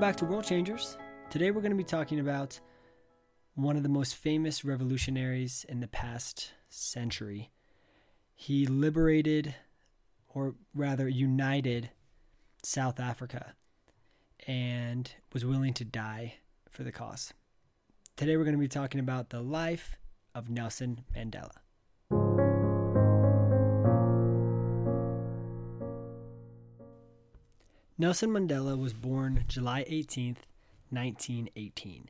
Welcome back to World Changers. Today we're going to be talking about one of the most famous revolutionaries in the past century. He liberated, or rather, united South Africa and was willing to die for the cause. Today we're going to be talking about the life of Nelson Mandela. Nelson Mandela was born July 18th, 1918.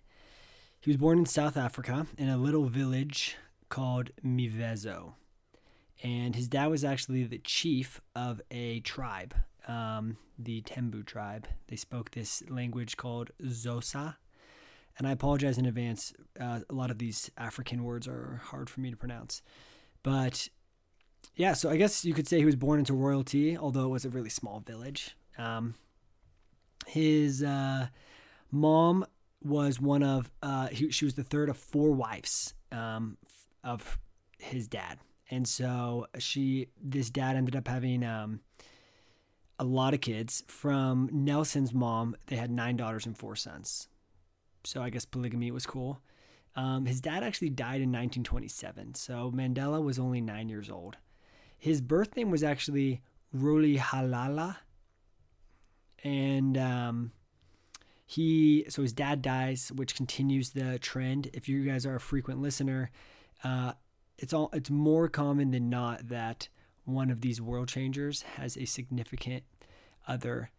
He was born in South Africa in a little village called Mivezo. And his dad was actually the chief of a tribe, um, the Tembu tribe. They spoke this language called Xhosa. And I apologize in advance. Uh, a lot of these African words are hard for me to pronounce. But yeah, so I guess you could say he was born into royalty, although it was a really small village. Um, his uh, mom was one of uh, he, she was the third of four wives um, of his dad, and so she this dad ended up having um, a lot of kids. From Nelson's mom, they had nine daughters and four sons. So I guess polygamy was cool. Um, his dad actually died in 1927, so Mandela was only nine years old. His birth name was actually Rolihlahla, and um, he so his dad dies, which continues the trend. If you guys are a frequent listener, uh, it's all it's more common than not that one of these world changers has a significant other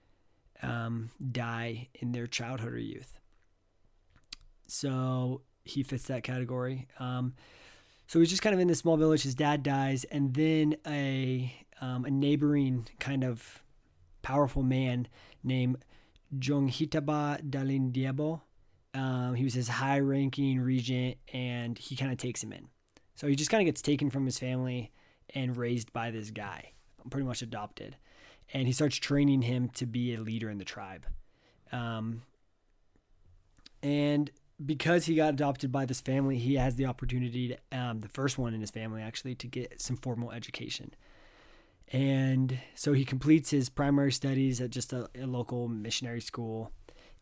um, die in their childhood or youth. So he fits that category. Um, so he's just kind of in this small village. His dad dies, and then a um, a neighboring kind of powerful man named Jongintaba Dalindyebo. Um, he was his high ranking regent and he kind of takes him in. So he just kind of gets taken from his family and raised by this guy, pretty much adopted. And he starts training him to be a leader in the tribe. Um, and because he got adopted by this family, he has the opportunity to, um, the first one in his family actually, to get some formal education. And so he completes his primary studies at just a, a local missionary school.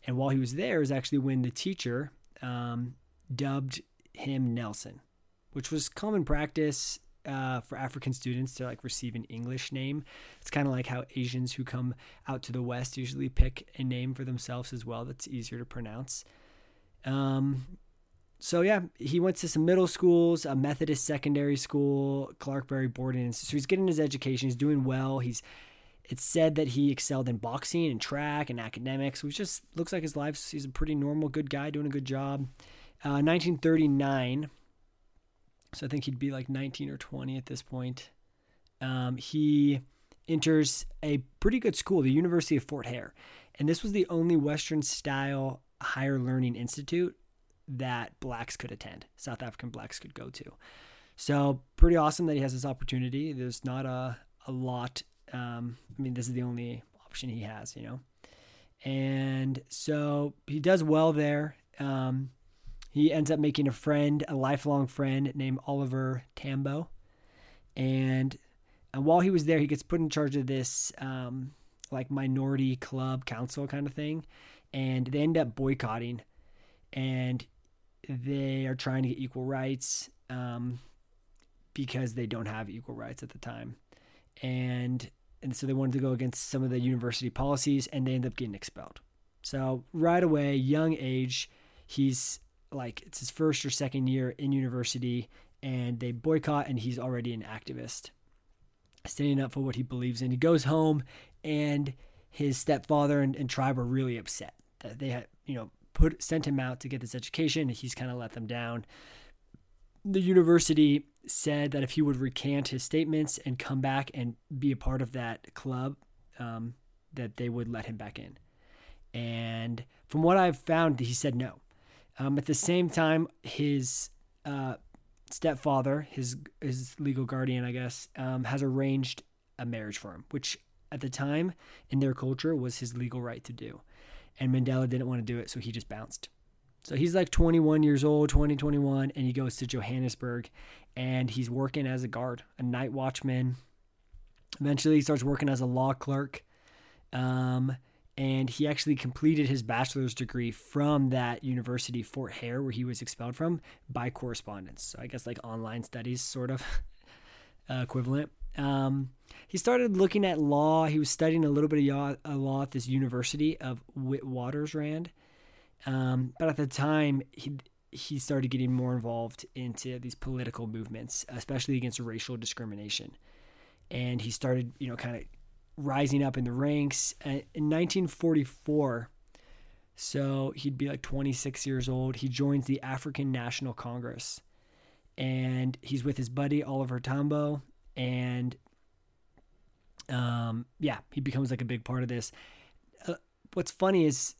And while he was there is actually when the teacher um, dubbed him Nelson, which was common practice uh, for African students to like receive an English name. It's kind of like how Asians who come out to the West usually pick a name for themselves as well that's easier to pronounce. Um, so yeah, he went to some middle schools, a Methodist secondary school, Clarkebury boarding. So he's getting his education. He's doing well. He's it's said that he excelled in boxing and track and academics, which just looks like his life. He's a pretty normal, good guy doing a good job. Uh, 1939, so I think he'd be like 19 or 20 at this point. Um, he enters a pretty good school, the University of Fort Hare, and this was the only Western style higher learning institute that blacks could attend, South African blacks could go to. So pretty awesome that he has this opportunity. There's not a, a lot. Um, I mean, this is the only option he has, you know. And so he does well there. Um, he ends up making a friend, a lifelong friend named Oliver Tambo. And, and while he was there, he gets put in charge of this um, like minority club council kind of thing. And they end up boycotting. And they are trying to get equal rights um, because they don't have equal rights at the time, and and so they wanted to go against some of the university policies, and they end up getting expelled. So right away, young age, he's like it's his first or second year in university, and they boycott, and he's already an activist, standing up for what he believes in. He goes home, and his stepfather and, and tribe are really upset that they had you know put sent him out to get this education. He's kind of let them down. The university said that if he would recant his statements and come back and be a part of that club, um, that they would let him back in. And from what I've found, he said no. Um, at the same time, his uh, stepfather, his his legal guardian, I guess, um, has arranged a marriage for him, which at the time in their culture was his legal right to do and Mandela didn't want to do it, so he just bounced. So he's like 21 years old, 20, 21, and he goes to Johannesburg and he's working as a guard, a night watchman. Eventually, he starts working as a law clerk. Um, and he actually completed his bachelor's degree from that university, Fort Hare, where he was expelled from, by correspondence. So I guess like online studies, sort of uh, equivalent. Um, he started looking at law. He was studying a little bit of law at this university of Witwatersrand. Um, but at the time, he he started getting more involved into these political movements, especially against racial discrimination. And he started, you know, kind of rising up in the ranks. In 1944, so he'd be like 26 years old, he joins the African National Congress. And he's with his buddy Oliver Tambo. And um, yeah, he becomes like a big part of this. Uh, what's funny is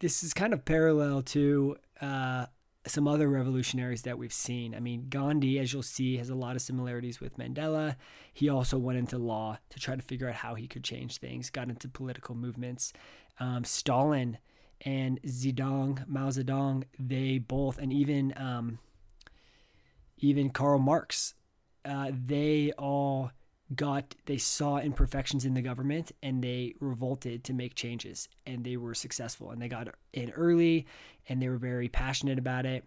this is kind of parallel to uh, some other revolutionaries that we've seen. I mean, Gandhi, as you'll see, has a lot of similarities with Mandela. He also went into law to try to figure out how he could change things, got into political movements. Um, Stalin and Zedong, Mao Zedong, they both, and even um, even Karl Marx, uh, they all got they saw imperfections in the government and they revolted to make changes. And they were successful and they got in early and they were very passionate about it.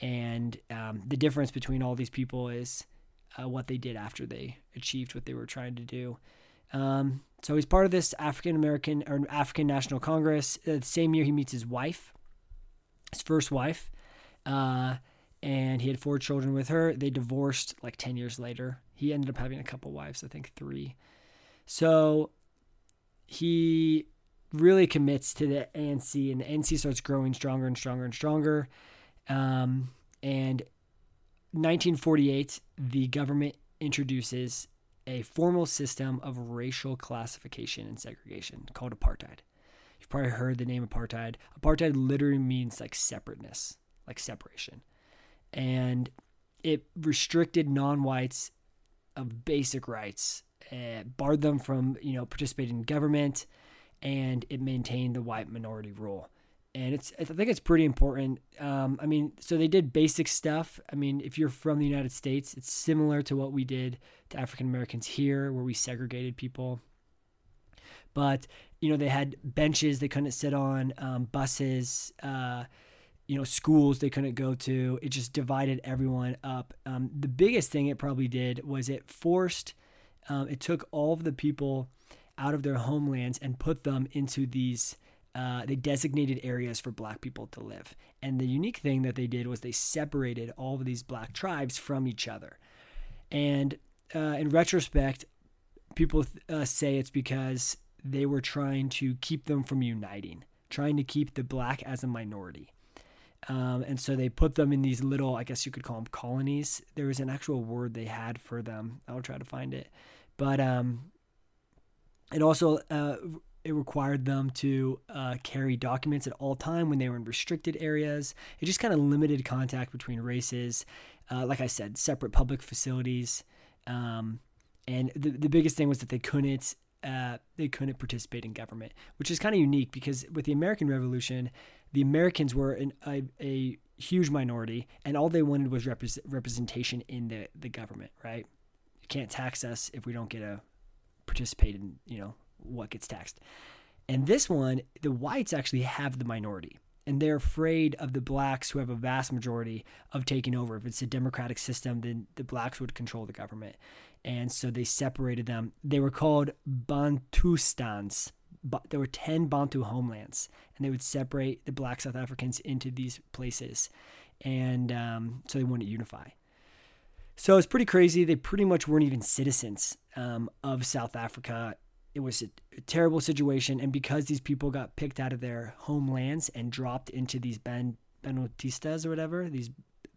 And um, the difference between all these people is uh, what they did after they achieved what they were trying to do. Um, so he's part of this african american or african national congress. Uh, the same year he meets his wife his first wife uh, and he had four children with her they divorced like 10 years later he ended up having a couple wives, I think three. So he really commits to the ANC, and the ANC starts growing stronger and stronger and stronger. Um, and 1948, the government introduces a formal system of racial classification and segregation called apartheid. You've probably heard the name apartheid. Apartheid literally means like separateness, like separation. And it restricted non whites of basic rights, uh, barred them from you know participating in government, and it maintained the white minority rule. And it's I think it's pretty important. Um, I mean, so they did basic stuff. I mean, if you're from the United States, it's similar to what we did to African Americans here, where we segregated people. But you know, they had benches they couldn't sit on, um, buses. Uh, you know schools they couldn't go to. It just divided everyone up. Um, the biggest thing it probably did was it forced um, it took all of the people out of their homelands and put them into these uh, they designated areas for black people to live. And the unique thing that they did was they separated all of these black tribes from each other. And uh, in retrospect people uh, say it's because they were trying to keep them from uniting trying to keep the black as a minority um, and so they put them in these little, I guess you could call them colonies. There was an actual word they had for them. I'll try to find it. But um, it also uh, it required them to uh, carry documents at all time when they were in restricted areas. It just kind of limited contact between races. Uh, like I said, separate public facilities. Um, and the, the biggest thing was that they couldn't uh, they couldn't participate in government, which is kind of unique because with the American Revolution, the Americans were an, a, a huge minority, and all they wanted was repre- representation in the, the government. Right? You can't tax us if we don't get to participate in you know what gets taxed. And this one, the whites actually have the minority, and they're afraid of the blacks who have a vast majority of taking over. If it's a democratic system, then the blacks would control the government, and so they separated them. They were called Bantustans But there were 10 Bantu homelands, and they would separate the black South Africans into these places. And um, so they wanted to unify. So it's pretty crazy. They pretty much weren't even citizens um, of South Africa. It was a, a, terrible situation. And because these people got picked out of their homelands and dropped into these ban- Banotistas or whatever, these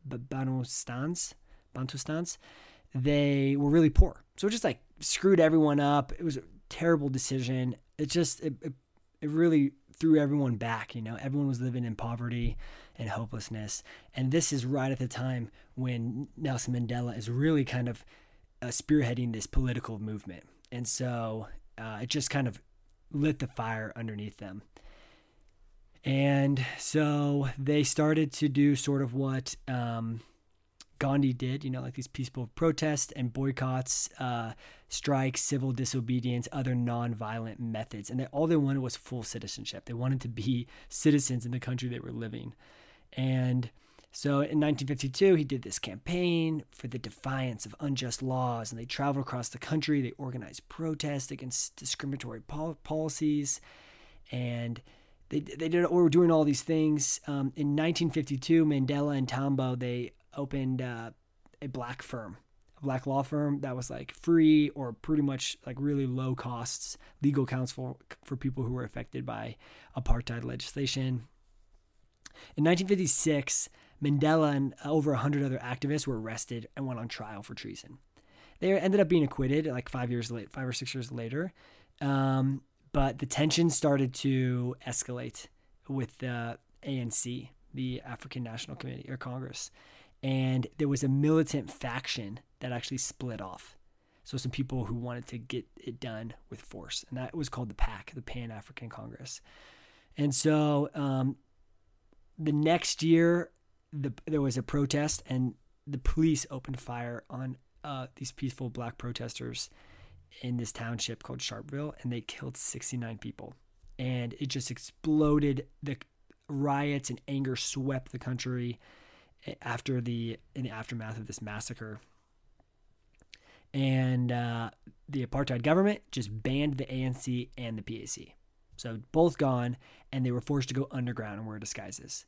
Banustans, Bantustans, they were really poor. So it just like screwed everyone up. It was a terrible decision it just it, it, it really threw everyone back. You know, everyone was living in poverty and hopelessness, and this is right at the time when Nelson Mandela is really kind of uh, spearheading this political movement, and so uh, it just kind of lit the fire underneath them. And so they started to do sort of what um, Gandhi did, you know, like these peaceful protests and boycotts, uh, strikes, civil disobedience, other non-violent methods, and they, all they wanted was full citizenship. They wanted to be citizens in the country they were living, and so in 1952, he did this campaign for the defiance of unjust laws, and they traveled across the country. They organized protests against discriminatory pol- policies, and they they did were doing all these things. Um, in 1952, Mandela and Tambo they opened uh, a black firm, a black law firm that was like free or pretty much like really low costs legal counsel for people who were affected by apartheid legislation. In 1956, Mandela and over 100 other activists were arrested and went on trial for treason. They ended up being acquitted like five years late, five or six years later. Um, but the tension started to escalate with the ANC, the African National Committee or Congress and there was a militant faction that actually split off. So some people who wanted to get it done with force, and that was called the PAC, the Pan African Congress. And so um, the next year, the, there was a protest, and the police opened fire on uh, these peaceful black protesters in this township called Sharpeville, and they killed 69 people. And it just exploded. The riots and anger swept the country after the in the aftermath of this massacre. And uh, the apartheid government just banned the ANC and the PAC. So both gone, and they were forced to go underground and wear disguises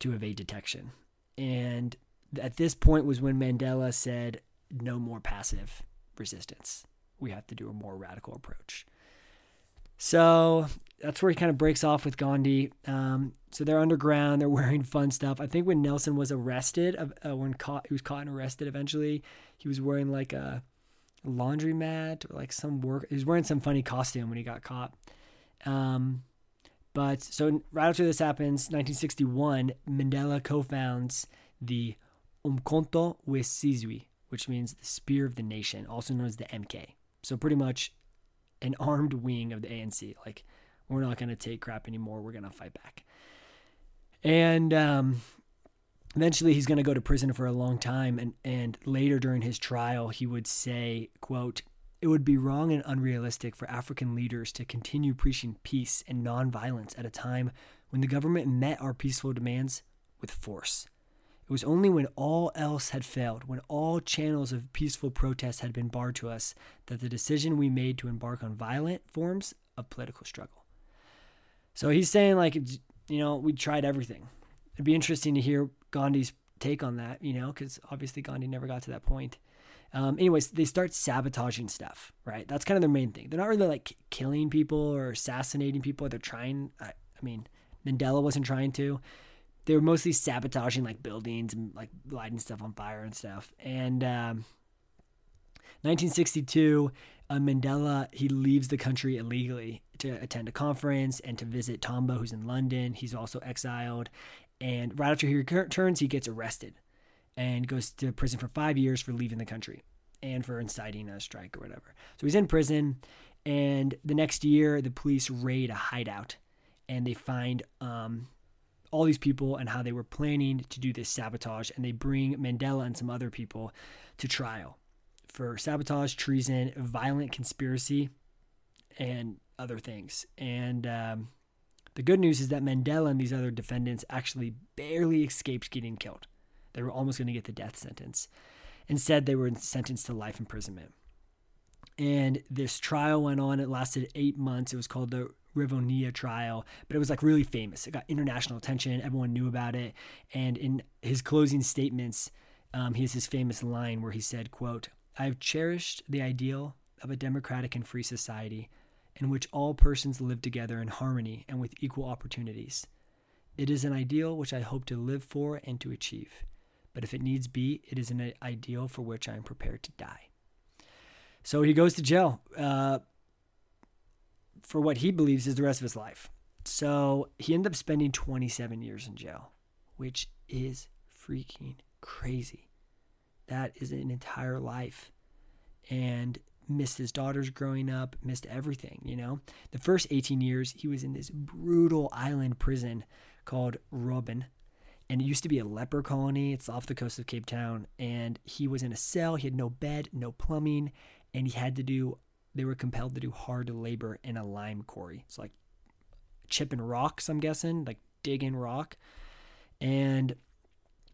to evade detection. And at this point was when Mandela said, no more passive resistance. We have to do a more radical approach. So that's where he kind of breaks off with Gandhi. Um, so they're underground. They're wearing fun stuff. I think when Nelson was arrested, uh, when caught, he was caught and arrested. Eventually, he was wearing like a laundromat or like some work. He was wearing some funny costume when he got caught. Um, but so right after this happens, 1961, Mandela co-founds the Umkhonto we Sizwe, which means the Spear of the Nation, also known as the MK. So pretty much an armed wing of the ANC. Like, we're not going to take crap anymore. We're going to fight back. And um, eventually, he's going to go to prison for a long time. And and later during his trial, he would say, "quote It would be wrong and unrealistic for African leaders to continue preaching peace and nonviolence at a time when the government met our peaceful demands with force." It was only when all else had failed, when all channels of peaceful protest had been barred to us, that the decision we made to embark on violent forms of political struggle. So he's saying, like, you know, we tried everything. It'd be interesting to hear Gandhi's take on that, you know, because obviously Gandhi never got to that point. Um, anyways, they start sabotaging stuff, right? That's kind of their main thing. They're not really like killing people or assassinating people. They're trying, I, I mean, Mandela wasn't trying to they were mostly sabotaging like buildings and like lighting stuff on fire and stuff. And um, 1962, uh, Mandela he leaves the country illegally to attend a conference and to visit Tambo, who's in London. He's also exiled, and right after he returns, he gets arrested and goes to prison for five years for leaving the country and for inciting a strike or whatever. So he's in prison, and the next year, the police raid a hideout and they find um, all these people and how they were planning to do this sabotage. And they bring Mandela and some other people to trial for sabotage, treason, violent conspiracy, and other things. And um, the good news is that Mandela and these other defendants actually barely escaped getting killed. They were almost going to get the death sentence. Instead, they were sentenced to life imprisonment. And this trial went on. It lasted eight months. It was called the Rivonia trial, but it was like really famous. It got international attention. Everyone knew about it. And in his closing statements, um, he has his famous line where he said, quote, I've cherished the ideal of a democratic and free society in which all persons live together in harmony and with equal opportunities. It is an ideal which I hope to live for and to achieve. But if it needs be, it is an ideal for which I am prepared to die. So he goes to jail. Uh, for what he believes is the rest of his life. So he ended up spending 27 years in jail, which is freaking crazy. That is an entire life. And missed his daughters growing up, missed everything, you know? The first 18 years, he was in this brutal island prison called Robben. and it used to be a leper colony. It's off the coast of Cape Town, and he was in a cell. He had no bed, no plumbing, and he had to do. They were compelled to do hard labor in a lime quarry. It's like chipping rocks, I'm guessing, like digging rock, and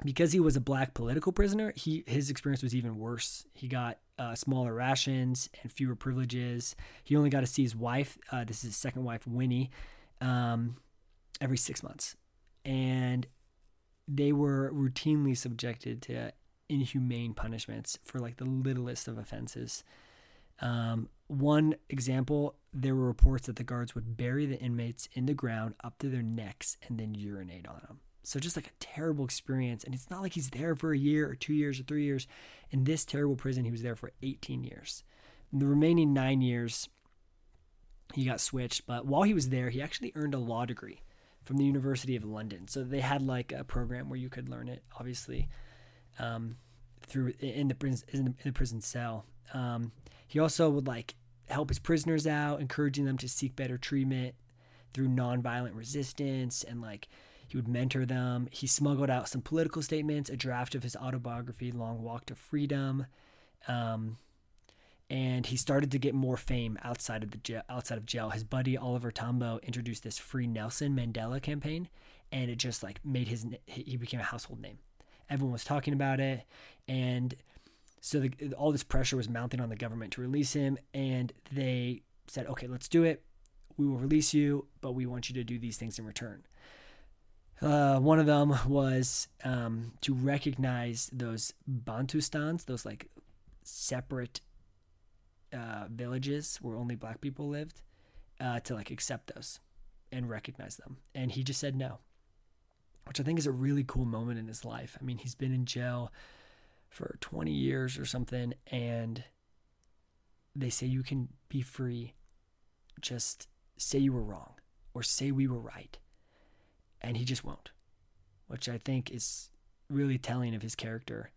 because he was a black political prisoner, he his experience was even worse. He got uh, smaller rations and fewer privileges. He only got to see his wife. Uh, this is his second wife, Winnie, um, every six months, and they were routinely subjected to inhumane punishments for like the littlest of offenses. Um, one example, there were reports that the guards would bury the inmates in the ground up to their necks and then urinate on them. So just like a terrible experience. And it's not like he's there for a year or two years or three years. In this terrible prison, he was there for 18 years. In the remaining nine years, he got switched. But while he was there, he actually earned a law degree from the University of London. So they had like a program where you could learn it, obviously, um, through in the prison in the, prison cell. Um, he also would like help his prisoners out, encouraging them to seek better treatment through nonviolent resistance and like he would mentor them. He smuggled out some political statements, a draft of his autobiography, Long Walk to Freedom. Um, and he started to get more fame outside of the jail, outside of jail. His buddy Oliver Tambo introduced this Free Nelson Mandela campaign, and it just like made his he became a household name. Everyone was talking about it, and so the, all this pressure was mounting on the government to release him, and they said, "Okay, let's do it. We will release you, but we want you to do these things in return." Uh, one of them was um, to recognize those Bantustans, those like separate uh, villages where only black people lived, uh, to like accept those and recognize them. And he just said no, which I think is a really cool moment in his life. I mean, he's been in jail for 20 years or something, and they say you can be free. Just say you were wrong or say we were right and he just won't, which I think is really telling of his character.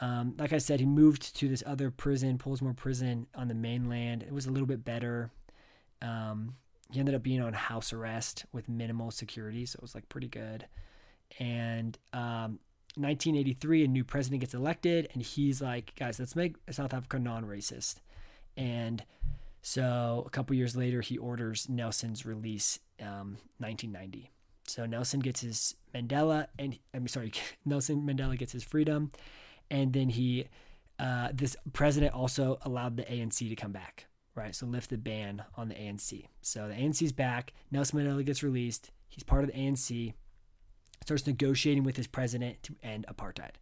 Um, like I said, he moved to this other prison, Pollsmoor Prison on the mainland. It was a little bit better. Um, he ended up being on house arrest with minimal security, so it was like pretty good. And um, 1983, a new president gets elected, and he's like, guys, let's make South Africa non racist. And so a couple years later, he orders Nelson's release, um, 1990. So Nelson gets his Mandela, and I'm sorry, Nelson Mandela gets his freedom, and then he, uh, this president also allowed the ANC to come back, right? So lift the ban on the ANC. So the ANC's back. Nelson Mandela gets released. He's part of the ANC. Starts negotiating with his president to end apartheid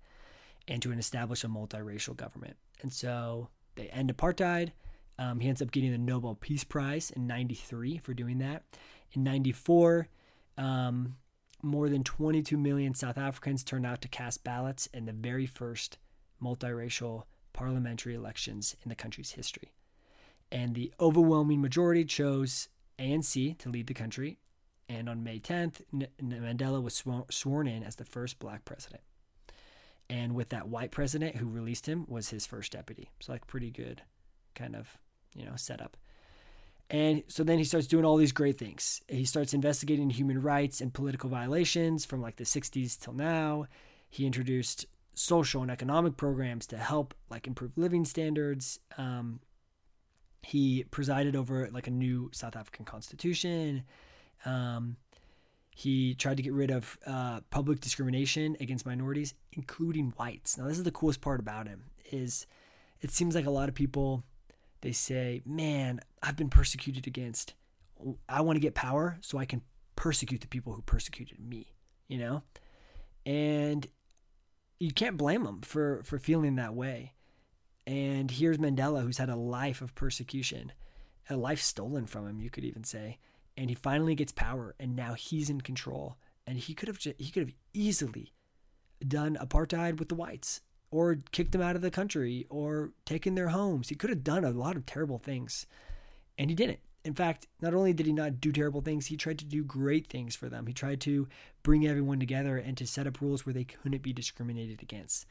and to establish a multiracial government. And so they end apartheid. Um, he ends up getting the Nobel Peace Prize in '93 for doing that. In '94, um, more than 22 million South Africans turned out to cast ballots in the very first multiracial parliamentary elections in the country's history. And the overwhelming majority chose ANC to lead the country. And on May 10th, N- Mandela was sworn in as the first black president. And with that white president who released him was his first deputy. So, like, pretty good kind of, you know, setup. And so then he starts doing all these great things. He starts investigating human rights and political violations from like the 60s till now. He introduced social and economic programs to help like improve living standards. Um, he presided over like a new South African constitution. Um, he tried to get rid of uh, public discrimination against minorities, including whites. Now, this is the coolest part about him is it seems like a lot of people they say, "Man, I've been persecuted against. I want to get power so I can persecute the people who persecuted me." You know, and you can't blame them for for feeling that way. And here's Mandela, who's had a life of persecution, a life stolen from him, you could even say, and he finally gets power, and now he's in control. And he could have he could have easily done apartheid with the whites or kicked them out of the country or taken their homes. He could have done a lot of terrible things, and he didn't. In fact, not only did he not do terrible things, he tried to do great things for them. He tried to bring everyone together and to set up rules where they couldn't be discriminated against.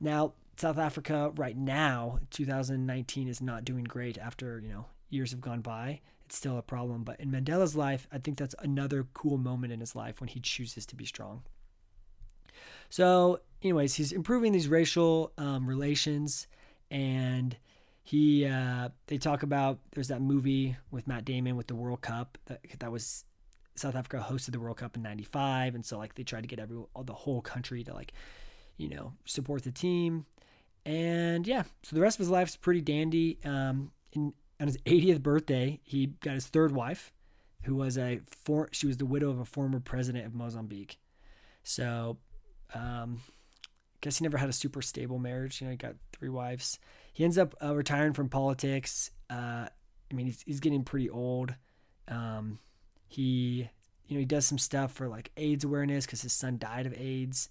Now, South Africa right now, 2019 is not doing great after, you know, years have gone by. Still a problem, but in Mandela's life, I think that's another cool moment in his life when he chooses to be strong. So, anyways, he's improving these racial um, relations, and he uh, they talk about there's that movie with Matt Damon with the World Cup that that was South Africa hosted the World Cup in '95, and so like they tried to get every all, the whole country to like you know support the team, and yeah, so the rest of his life's pretty dandy. Um, in, on his 80th birthday, he got his third wife, who was a for she was the widow of a former president of Mozambique. So, um, guess he never had a super stable marriage. You know, he got three wives. He ends up uh, retiring from politics. Uh, I mean, he's, he's getting pretty old. Um, he, you know, he does some stuff for like AIDS awareness because his son died of AIDS.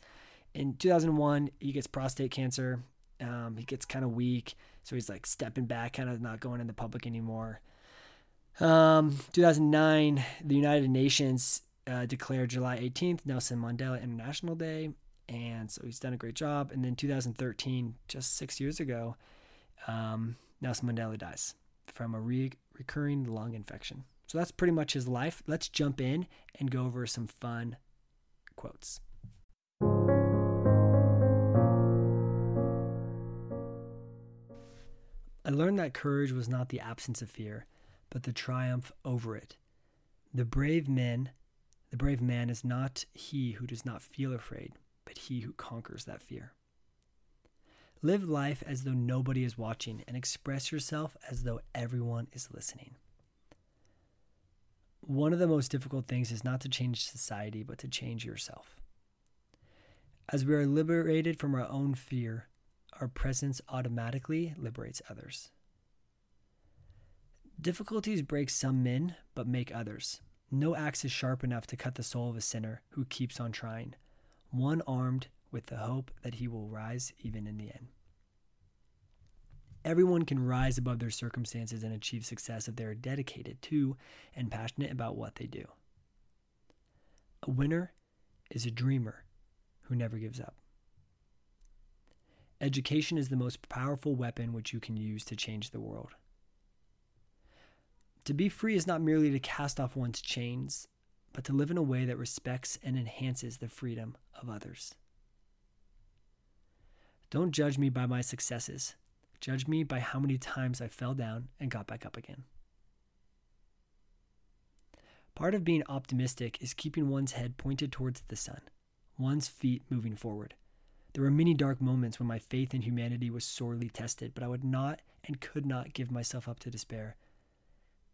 In 2001, he gets prostate cancer. Um, he gets kind of weak, so he's like stepping back, kind of not going in the public anymore. Um, 2009, the United Nations uh, declared July 18th Nelson Mandela International Day, and so he's done a great job. And then 2013, just six years ago, um, Nelson Mandela dies from a re- recurring lung infection. So that's pretty much his life. Let's jump in and go over some fun quotes. I learned that courage was not the absence of fear, but the triumph over it. The brave man, the brave man is not he who does not feel afraid, but he who conquers that fear. Live life as though nobody is watching and express yourself as though everyone is listening. One of the most difficult things is not to change society, but to change yourself. As we are liberated from our own fear, our presence automatically liberates others. Difficulties break some men, but make others. No axe is sharp enough to cut the soul of a sinner who keeps on trying, one armed with the hope that he will rise even in the end. Everyone can rise above their circumstances and achieve success if they are dedicated to and passionate about what they do. A winner is a dreamer who never gives up. Education is the most powerful weapon which you can use to change the world. To be free is not merely to cast off one's chains, but to live in a way that respects and enhances the freedom of others. Don't judge me by my successes. Judge me by how many times I fell down and got back up again. Part of being optimistic is keeping one's head pointed towards the sun, one's feet moving forward. There were many dark moments when my faith in humanity was sorely tested, but I would not and could not give myself up to despair.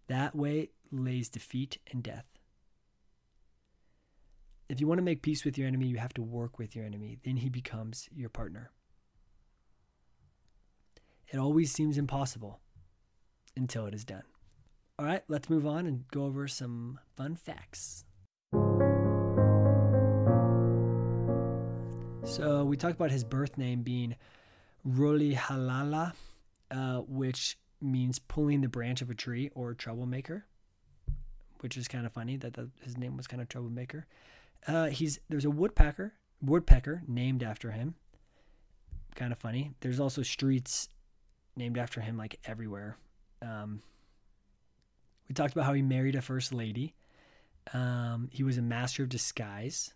That way lays defeat and death. If you want to make peace with your enemy, you have to work with your enemy. Then he becomes your partner. It always seems impossible until it is done. All right, let's move on and go over some fun facts. So we talked about his birth name being Rolihlahla, uh, which means pulling the branch of a tree or troublemaker, which is kind of funny that the, his name was kind of troublemaker. Uh, he's there's a woodpecker woodpecker named after him. Kind of funny. There's also streets named after him like everywhere. Um, we talked about how he married a first lady. Um, he was a master of disguise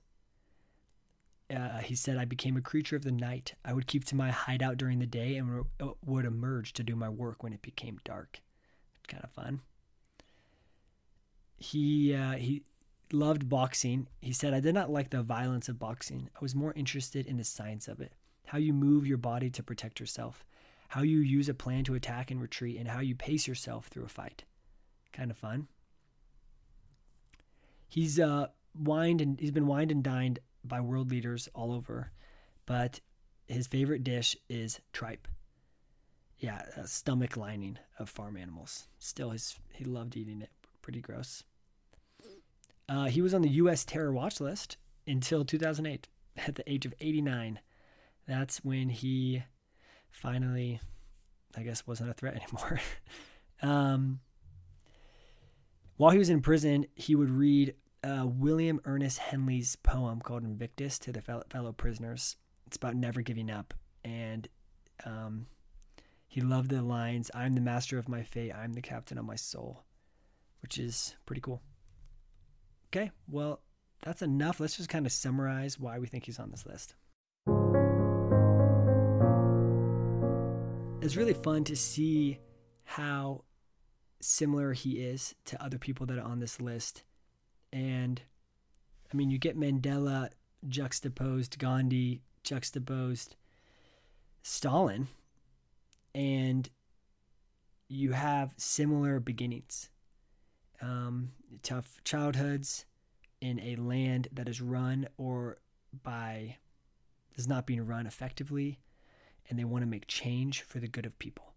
uh, he said, I became a creature of the night. I would keep to my hideout during the day and re- uh, would emerge to do my work when it became dark. Kind of fun. He uh, he loved boxing. He said, I did not like the violence of boxing. I was more interested in the science of it. How you move your body to protect yourself, how you use a plan to attack and retreat, and how you pace yourself through a fight. Kind of fun. He's uh wined and he's been wined and dined by world leaders all over, but his favorite dish is tripe. Yeah, stomach lining of farm animals. Still, his he loved eating it. Pretty gross. Uh, he was on the U.S. terror watch list until 2008, at the age of 89. That's when he finally, I guess, wasn't a threat anymore. um, while he was in prison, he would read uh, William Ernest Henley's poem called Invictus to the fellow prisoners. It's about never giving up. And um, he loved the lines I'm the master of my fate, I'm the captain of my soul, which is pretty cool. Okay, well, that's enough. Let's just kind of summarize why we think he's on this list. It's really fun to see how similar he is to other people that are on this list and I mean, you get Mandela juxtaposed, Gandhi juxtaposed, Stalin, and you have similar beginnings. Um, tough childhoods in a land that is run or by is not being run effectively and they want to make change for the good of people.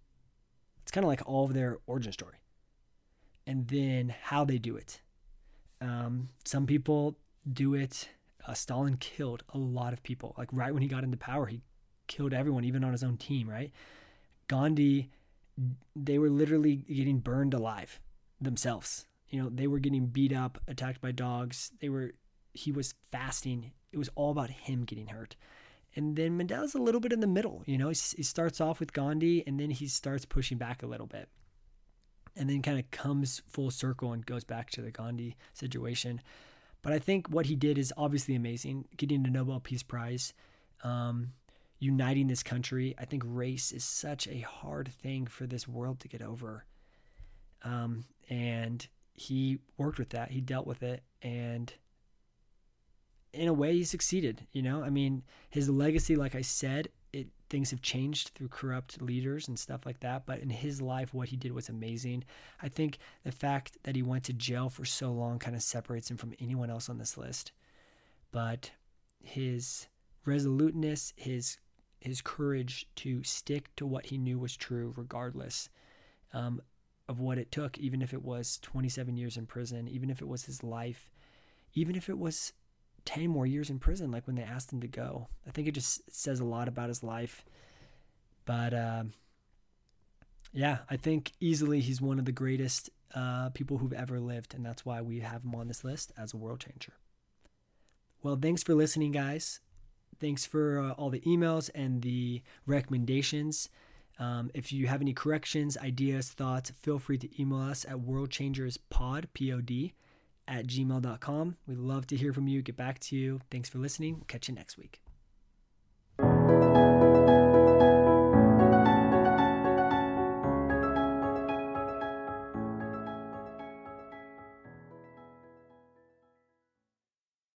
It's kind of like all of their origin story. And then how they do it. Um, some people do it. Uh, Stalin killed a lot of people. Like right when he got into power, he killed everyone, even on his own team, right? Gandhi, they were literally getting burned alive themselves. You know, they were getting beat up, attacked by dogs. They were, he was fasting. It was all about him getting hurt. And then Mandela's a little bit in the middle. You know, he, he starts off with Gandhi and then he starts pushing back a little bit. And then kind of comes full circle and goes back to the Gandhi situation. But I think what he did is obviously amazing, getting the Nobel Peace Prize, um, uniting this country. I think race is such a hard thing for this world to get over. Um, and he worked with that, he dealt with it, and in a way he succeeded you know i mean his legacy like i said things have changed through corrupt leaders and stuff like that but in his life what he did was amazing. I think the fact that he went to jail for so long kind of separates him from anyone else on this list. But his resoluteness his his courage to stick to what he knew was true regardless um, of what it took even if it was 27 years in prison even if it was his life even if it was 10 more years in prison, like when they asked him to go. I think it just says a lot about his life. But uh, yeah, I think easily he's one of the greatest uh, people who've ever lived. And that's why we have him on this list as a world changer. Well, thanks for listening, guys. Thanks for uh, all the emails and the recommendations. Um, if you have any corrections, ideas, thoughts, feel free to email us at worldchangerspod, P-O-D, at gmail.com. We love to hear from you, get back to you. Thanks for listening. Catch you next week.